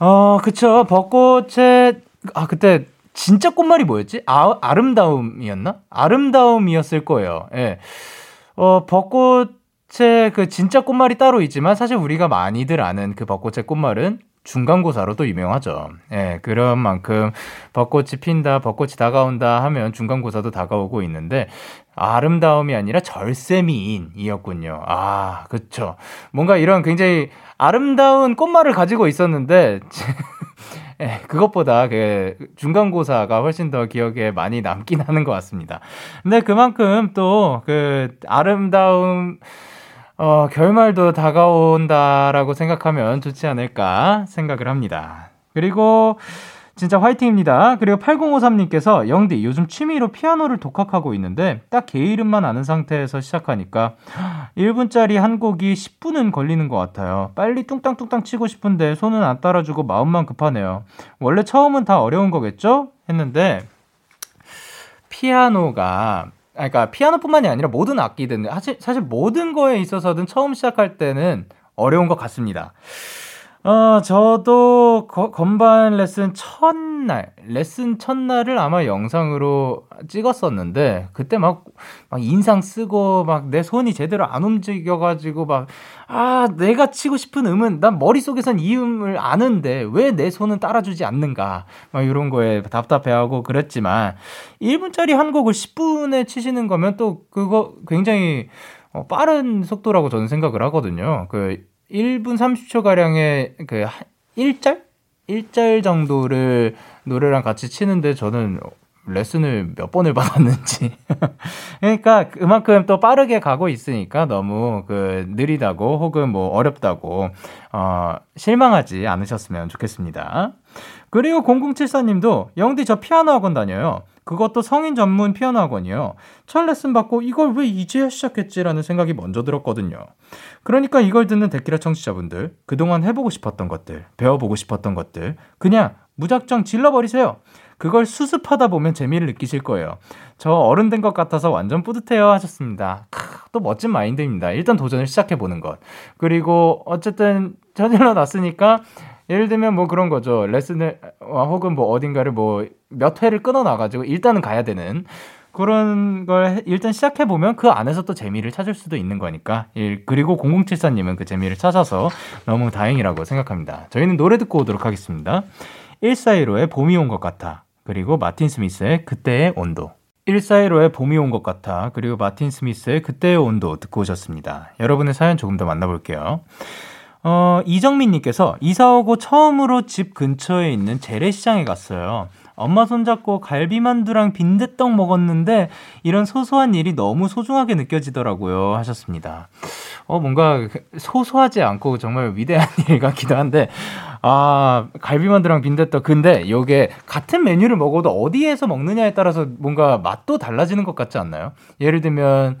어, 그쵸. 벚꽃에, 아, 그때 진짜 꽃말이 뭐였지? 아, 아름다움이었나? 아름다움이었을 거예요. 예. 어, 벚꽃의 그 진짜 꽃말이 따로 있지만 사실 우리가 많이들 아는 그 벚꽃의 꽃말은 중간고사로도 유명하죠. 예, 그런 만큼 벚꽃이 핀다, 벚꽃이 다가온다 하면 중간고사도 다가오고 있는데 아름다움이 아니라 절세미인이었군요. 아, 그쵸. 뭔가 이런 굉장히 아름다운 꽃말을 가지고 있었는데 *laughs* 예, 그것보다 그 중간고사가 훨씬 더 기억에 많이 남긴 하는 것 같습니다. 근데 그만큼 또 그 아름다움 어, 결말도 다가온다라고 생각하면 좋지 않을까 생각을 합니다. 그리고 진짜 화이팅입니다. 그리고 8053님께서 영디 요즘 취미로 피아노를 독학하고 있는데 딱 개 이름만 아는 상태에서 시작하니까 1분짜리 한 곡이 10분은 걸리는 것 같아요. 빨리 뚱땅뚱땅 치고 싶은데 손은 안 따라주고 마음만 급하네요. 원래 처음은 다 어려운 거겠죠? 했는데 피아노가 그러니까 피아노뿐만이 아니라 모든 악기든 사실, 사실 모든 거에 있어서든 처음 시작할 때는 어려운 것 같습니다. 어, 저도 거- 건반 레슨 첫날, 레슨 첫날을 아마 영상으로 찍었었는데, 그때 막, 막 인상 쓰고, 막 내 손이 제대로 안 움직여가지고, 막, 아, 내가 치고 싶은 음은, 난 머릿속에선 이 음을 아는데, 왜 내 손은 따라주지 않는가. 막 이런 거에 답답해하고 그랬지만, 1분짜리 한 곡을 10분에 치시는 거면 또 그거 굉장히 어, 빠른 속도라고 저는 생각을 하거든요. 그 1분 30초 가량의 그 1절? 1절 정도를 노래랑 같이 치는데 저는 레슨을 몇 번을 받았는지. *laughs* 그러니까 그만큼 또 빠르게 가고 있으니까 너무 그 느리다고 혹은 뭐 어렵다고 어 실망하지 않으셨으면 좋겠습니다. 그리고 0074님도 영디 저 피아노 학원 다녀요. 그것도 성인 전문 피아노 학원이요. 첫 레슨 받고 이걸 왜 이제야 시작했지라는 생각이 먼저 들었거든요. 그러니까 이걸 듣는 데키라 청취자분들, 그동안 해보고 싶었던 것들, 배워보고 싶었던 것들, 그냥 무작정 질러버리세요. 그걸 수습하다 보면 재미를 느끼실 거예요. 저 어른 된 것 같아서 완전 뿌듯해요 하셨습니다. 크, 또 멋진 마인드입니다. 일단 도전을 시작해보는 것. 그리고 어쨌든 저질러 놨으니까 예를 들면 뭐 그런 거죠. 레슨을 어, 혹은 뭐 어딘가를 뭐 몇 회를 끊어 놔가지고 일단은 가야 되는 그런 걸 해- 일단 시작해 보면 그 안에서 또 재미를 찾을 수도 있는 거니까. 일- 그리고 0074님은 그 재미를 찾아서 너무 다행이라고 생각합니다. 저희는 노래 듣고 오도록 하겠습니다. 1415의 봄이 온 것 같아. 그리고 마틴 스미스의 그때의 온도. 1415의 봄이 온 것 같아. 그리고 마틴 스미스의 그때의 온도 듣고 오셨습니다. 여러분의 사연 조금 더 만나볼게요. 어, 이정민님께서 이사 오고 처음으로 집 근처에 있는 재래시장에 갔어요. 엄마 손잡고 갈비만두랑 빈대떡 먹었는데 이런 소소한 일이 너무 소중하게 느껴지더라고요. 하셨습니다. 어, 뭔가 소소하지 않고 정말 위대한 *laughs* 일 같기도 한데, 아, 갈비만두랑 빈대떡. 근데 요게 같은 메뉴를 먹어도 어디에서 먹느냐에 따라서 뭔가 맛도 달라지는 것 같지 않나요? 예를 들면,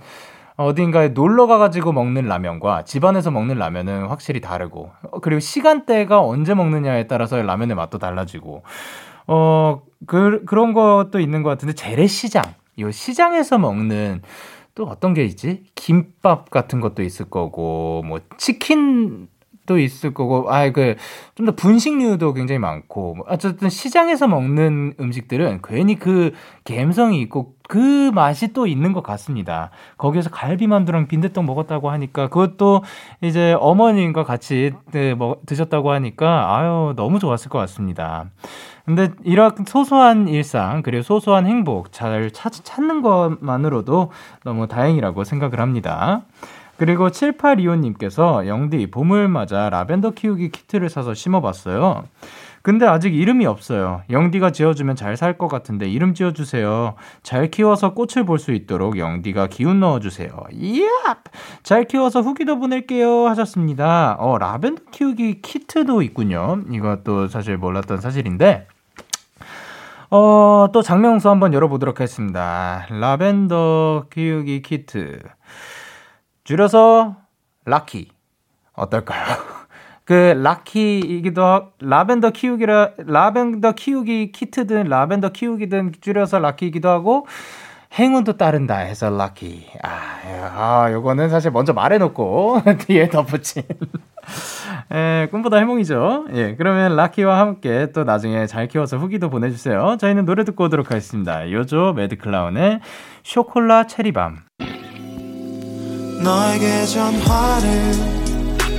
어딘가에 놀러 가가지고 먹는 라면과 집안에서 먹는 라면은 확실히 다르고, 어, 그리고 시간대가 언제 먹느냐에 따라서 라면의 맛도 달라지고, 어, 그, 그런 것도 있는 것 같은데, 재래시장. 요 시장에서 먹는 또 어떤 게 있지? 김밥 같은 것도 있을 거고, 뭐, 치킨 도 있을 거고, 아, 그, 좀 더 분식류도 굉장히 많고, 뭐 어쨌든 시장에서 먹는 음식들은 괜히 그 감성이 있고, 그 맛이 또 있는 것 같습니다. 거기에서 갈비만두랑 빈대떡 먹었다고 하니까, 그것도 이제 어머님과 같이 네, 먹- 드셨다고 하니까, 아유, 너무 좋았을 것 같습니다. 근데 이런 소소한 일상 그리고 소소한 행복 잘 찾, 찾는 것만으로도 너무 다행이라고 생각을 합니다. 그리고 7825님께서 영디 봄을 맞아 라벤더 키우기 키트를 사서 심어봤어요. 근데 아직 이름이 없어요. 영디가 지어주면 잘 살 것 같은데 이름 지어주세요. 잘 키워서 꽃을 볼 수 있도록 영디가 기운 넣어주세요. 이야! 잘 키워서 후기도 보낼게요. 하셨습니다. 어, 라벤더 키우기 키트도 있군요. 이것도 사실 몰랐던 사실인데. 어, 또 장명수 한번 열어보도록 하겠습니다. 라벤더 키우기 키트. 줄여서 라키. 어떨까요? 그 라키이기도 하, 라벤더 키우기라 라벤더 키우기 키트든 라벤더 키우기든 줄여서 라키이기도 하고 행운도 따른다 해서 라키. 아, 아, 요거는 사실 먼저 말해놓고 *laughs* 뒤에 덧붙인. *laughs* 예, 꿈보다 해몽이죠. 예, 그러면 라키와 함께 또 나중에 잘 키워서 후기도 보내주세요. 저희는 노래 듣고 오도록 하겠습니다. 요조 매드클라운의 쇼콜라 체리밤. 너에게 전화를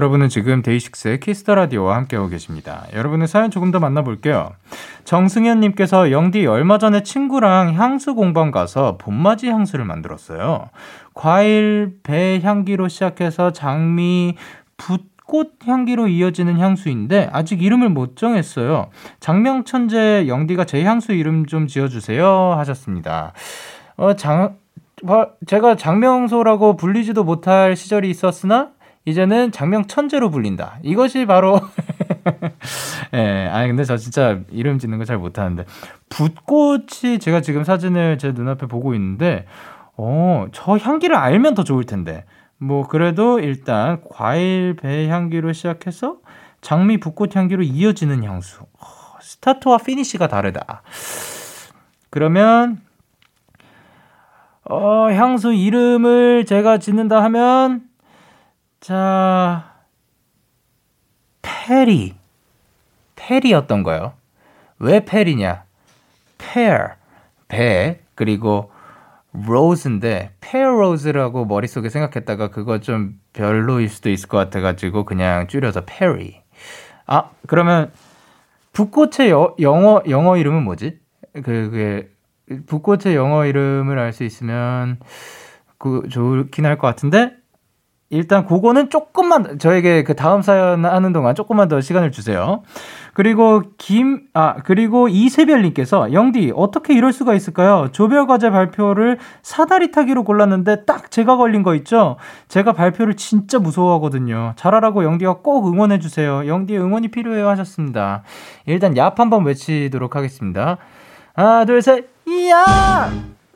여러분은 지금 데이식스의 키스 더 라디오와 함께하고 계십니다. 여러분의 사연 조금 더 만나볼게요. 정승현님께서 영디 얼마 전에 친구랑 향수 공방 가서 봄맞이 향수를 만들었어요. 과일 배 향기로 시작해서 장미, 붓꽃 향기로 이어지는 향수인데 아직 이름을 못 정했어요. 작명천재 영디가 제 향수 이름 좀 지어주세요 하셨습니다. 어, 장, 어, 제가 장명소라고 불리지도 못할 시절이 있었으나 이제는 장명 천재로 불린다. 이것이 바로 *laughs* 예, 아니 근데 저 진짜 이름 짓는 거 잘 못하는데 붓꽃이 제가 지금 사진을 제 눈앞에 보고 있는데 어, 저 향기를 알면 더 좋을 텐데. 뭐 그래도 일단 과일 배 향기로 시작해서 장미 붓꽃 향기로 이어지는 향수. 어, 스타트와 피니시가 다르다. 그러면 어, 향수 이름을 제가 짓는다 하면 자, 페리. 페리였던 거요. 왜 페리냐? pear, 배, 그리고 rose인데, pear rose라고 머릿속에 생각했다가 그거 좀 별로일 수도 있을 것 같아가지고 그냥 줄여서 페리. 아, 그러면 붓꽃의 여, 영어, 영어 이름은 뭐지? 그, 그, 붓꽃의 영어 이름을 알 수 있으면 그 좋긴 할 것 같은데 일단 그거는 조금만 저에게 그 다음 사연 하는 동안 조금만 더 시간을 주세요. 그리고 김, 아, 그리고 이세별님께서 영디, 어떻게 이럴 수가 있을까요? 조별 과제 발표를 사다리 타기로 골랐는데 딱 제가 걸린 거 있죠? 제가 발표를 진짜 무서워하거든요. 잘하라고 영디가 꼭 응원해 주세요. 영디 응원이 필요해요 하셨습니다. 일단 얍 한번 외치도록 하겠습니다. 하나, 둘, 셋, 이야!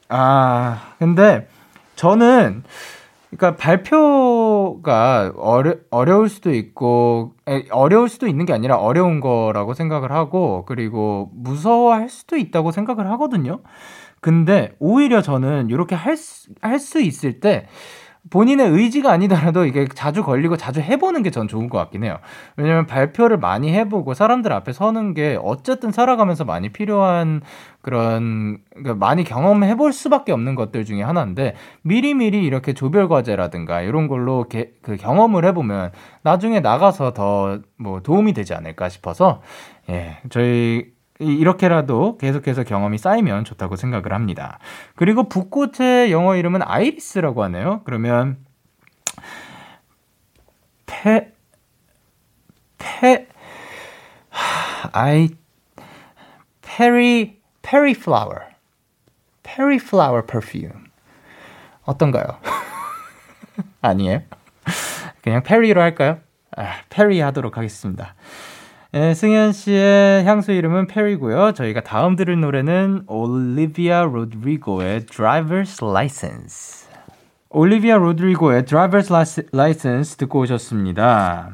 아, 근데 저는 그러니까 발표가 어려, 어려울 수도 있고, 에, 어려울 수도 있는 게 아니라 어려운 거라고 생각을 하고, 그리고 무서워할 수도 있다고 생각을 하거든요. 근데 오히려 저는 이렇게 할 수, 할 수 있을 때, 본인의 의지가 아니더라도 이게 자주 걸리고 자주 해보는 게 전 좋은 것 같긴 해요. 왜냐면 발표를 많이 해보고 사람들 앞에 서는 게 어쨌든 살아가면서 많이 필요한 그런 그러니까 많이 경험해볼 수밖에 없는 것들 중에 하나인데 미리미리 이렇게 조별 과제라든가 이런 걸로 게, 그 경험을 해보면 나중에 나가서 더 뭐 도움이 되지 않을까 싶어서 예 저희 이- 이렇게라도 계속해서 경험이 쌓이면 좋다고 생각을 합니다. 그리고 붓꽃의 영어 이름은 아이리스라고 하네요. 그러면 페, 페, 하, 아이, 페리, 페리 flower. 페리 flower perfume. 어떤가요? *laughs* 아니에요? 그냥 페리로 할까요? 아, 페리 하도록 하겠습니다. 예, 승현 씨의 향수 이름은 페리고요. 저희가 다음 들을 노래는 올리비아 로드리고의 Driver's License. 올리비아 로드리고의 Driver's License 듣고 오셨습니다.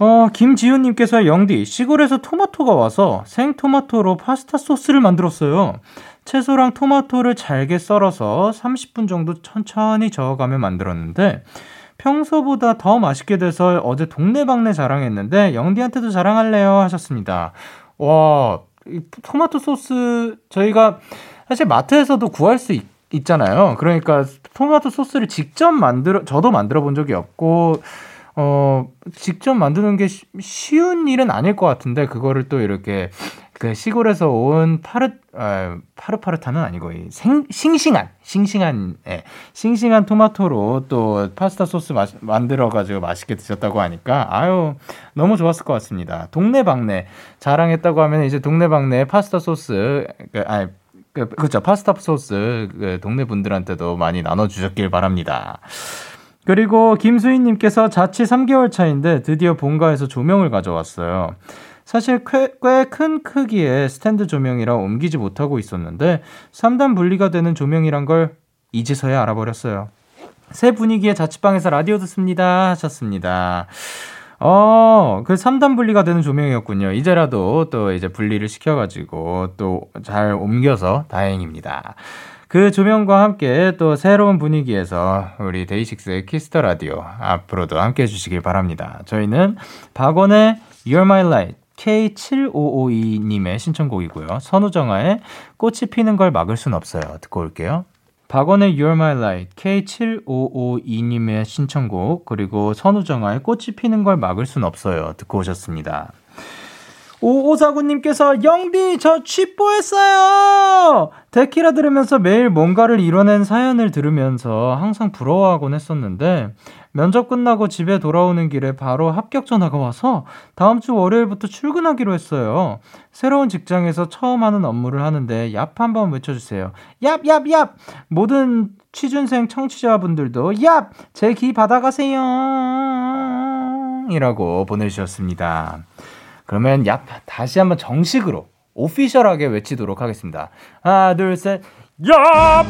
어, 김지훈님께서 영디, 시골에서 토마토가 와서 생토마토로 파스타 소스를 만들었어요. 채소랑 토마토를 잘게 썰어서 30분 정도 천천히 저어가며 만들었는데, 평소보다 더 맛있게 돼서 어제 동네방네 자랑했는데, 영디한테도 자랑할래요 하셨습니다. 와, 이 토마토 소스, 저희가 사실 마트에서도 구할 수 있, 있잖아요. 그러니까 토마토 소스를 직접 만들어, 저도 만들어 본 적이 없고, 어, 직접 만드는 게 쉬- 쉬운 일은 아닐 것 같은데, 그거를 또 이렇게, 그 시골에서 온 파르, 아, 파르파르타는 아니고, 이 생, 싱싱한, 싱싱한, 예, 싱싱한 토마토로 또 파스타 소스 마, 만들어가지고 맛있게 드셨다고 하니까, 아유, 너무 좋았을 것 같습니다. 동네방네 자랑했다고 하면 이제 동네방네 파스타 소스, 그, 아니, 그, 그쵸, 파스타 소스, 그, 동네 분들한테도 많이 나눠주셨길 바랍니다. 그리고 김수희님께서 자취 3개월 차인데 드디어 본가에서 조명을 가져왔어요. 사실 꽤 큰 크기의 스탠드 조명이라 옮기지 못하고 있었는데 3단 분리가 되는 조명이란 걸 이제서야 알아버렸어요. 새 분위기의 자취방에서 라디오 듣습니다 하셨습니다. 어, 그 3단 분리가 되는 조명이었군요. 이제라도 또 이제 분리를 시켜가지고 또 잘 옮겨서 다행입니다. 그 조명과 함께 또 새로운 분위기에서 우리 데이식스의 키스 더 라디오 앞으로도 함께 해주시길 바랍니다. 저희는 박원의 You're My Light K7552님의 신청곡이고요. 선우정아의 꽃이 피는 걸 막을 순 없어요. 듣고 올게요. 박원의 You're My Light K7552님의 신청곡 그리고 선우정아의 꽃이 피는 걸 막을 순 없어요. 듣고 오셨습니다. 오오사구님께서 영디 저 취뽀했어요. 데키라 들으면서 매일 뭔가를 이뤄낸 사연을 들으면서 항상 부러워하곤 했었는데 면접 끝나고 집에 돌아오는 길에 바로 합격 전화가 와서 다음 주 월요일부터 출근하기로 했어요. 새로운 직장에서 처음 하는 업무를 하는데 얍 한번 외쳐주세요. 얍 얍 얍 모든 취준생 청취자분들도 얍 제 기 받아가세요. 이라고 보내주셨습니다. 그러면 야 다시 한번 정식으로 오피셜하게 외치도록 하겠습니다. 하나 둘 셋. 야!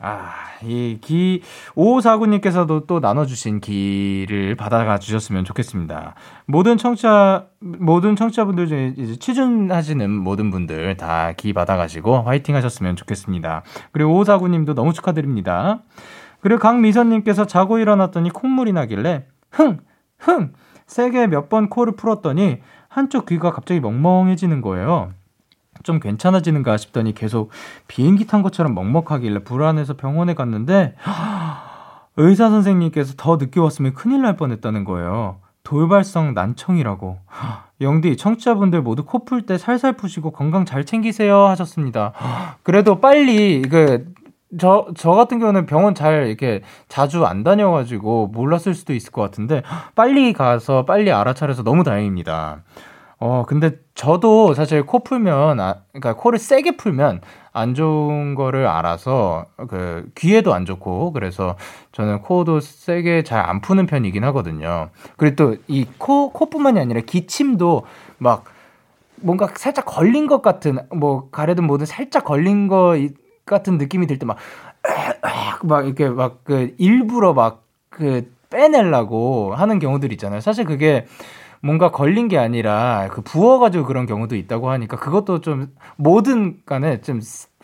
아, 이 기, 5549님께서도 또 나눠주신 기를 받아가 주셨으면 좋겠습니다. 모든 청취자, 모든 청취자분들 중에 이제 취준하시는 모든 분들 다 기 받아가시고 화이팅 하셨으면 좋겠습니다. 그리고 5549님도 너무 축하드립니다. 그리고 강미선님께서 자고 일어났더니 콧물이 나길래, 흥! 흥! 세게 몇 번 코를 풀었더니 한쪽 귀가 갑자기 멍멍해지는 거예요. 좀 괜찮아지는가 싶더니 계속 비행기 탄 것처럼 먹먹하길래 불안해서 병원에 갔는데 *gasps* 의사 선생님께서 더 늦게 왔으면 큰일 날 뻔했다는 거예요. 돌발성 난청이라고. *gasps* 영디, 청취자분들 모두 코 풀 때 살살 푸시고 건강 잘 챙기세요 하셨습니다. *gasps* 그래도 빨리 그 저, 저 같은 경우는 병원 잘 이렇게 자주 안 다녀가지고 몰랐을 수도 있을 것 같은데, 빨리 가서 빨리 알아차려서 너무 다행입니다. 어, 근데 저도 사실 코 풀면, 아, 그러니까 코를 세게 풀면 안 좋은 거를 알아서 그 귀에도 안 좋고, 그래서 저는 코도 세게 잘 안 푸는 편이긴 하거든요. 그리고 또 이 코, 코뿐만이 아니라 기침도 막 뭔가 살짝 걸린 것 같은, 뭐 가래든 뭐든 살짝 걸린 거 같은 느낌이 들 때 막 *clears throat* 막 이렇게 막 그 일부러 막 그 빼내려고 하는 경우들 있잖아요. 사실 그게 뭔가 걸린 게 아니라 그 부어가지고 그런 경우도 있다고 하니까 그것도 좀 뭐든 간에 좀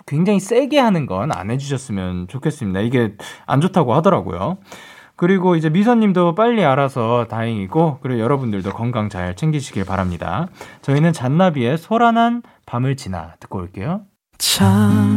굉장히 세게 하는 건 안 해주셨으면 좋겠습니다. 이게 안 좋다고 하더라고요. 그리고 이제 미선님도 빨리 알아서 다행이고 그리고 여러분들도 건강 잘 챙기시길 바랍니다. 저희는 잔나비의 소란한 밤을 지나 듣고 올게요. 참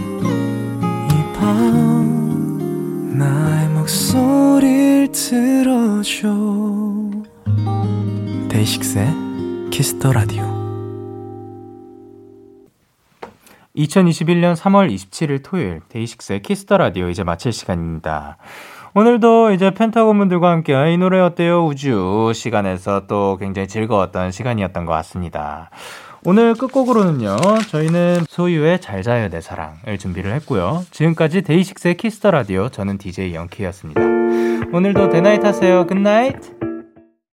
나의 목소리를 들어줘 데이식스의 Kiss the Radio 2021년 3월 27일 토요일 데이식스의 Kiss the Radio 이제 마칠 시간입니다. 오늘도 이제 펜타곤 분들과 함께 이 노래 어때요 우주 시간에서 또 굉장히 즐거웠던 시간이었던 것 같습니다. 오늘 끝곡으로는요, 저희는 소유의 잘 자요 내 사랑을 준비를 했고요. 지금까지 데이식스의 Kiss the Radio, 저는 DJ 영케이였습니다. 오늘도 Day night 하세요. Good night!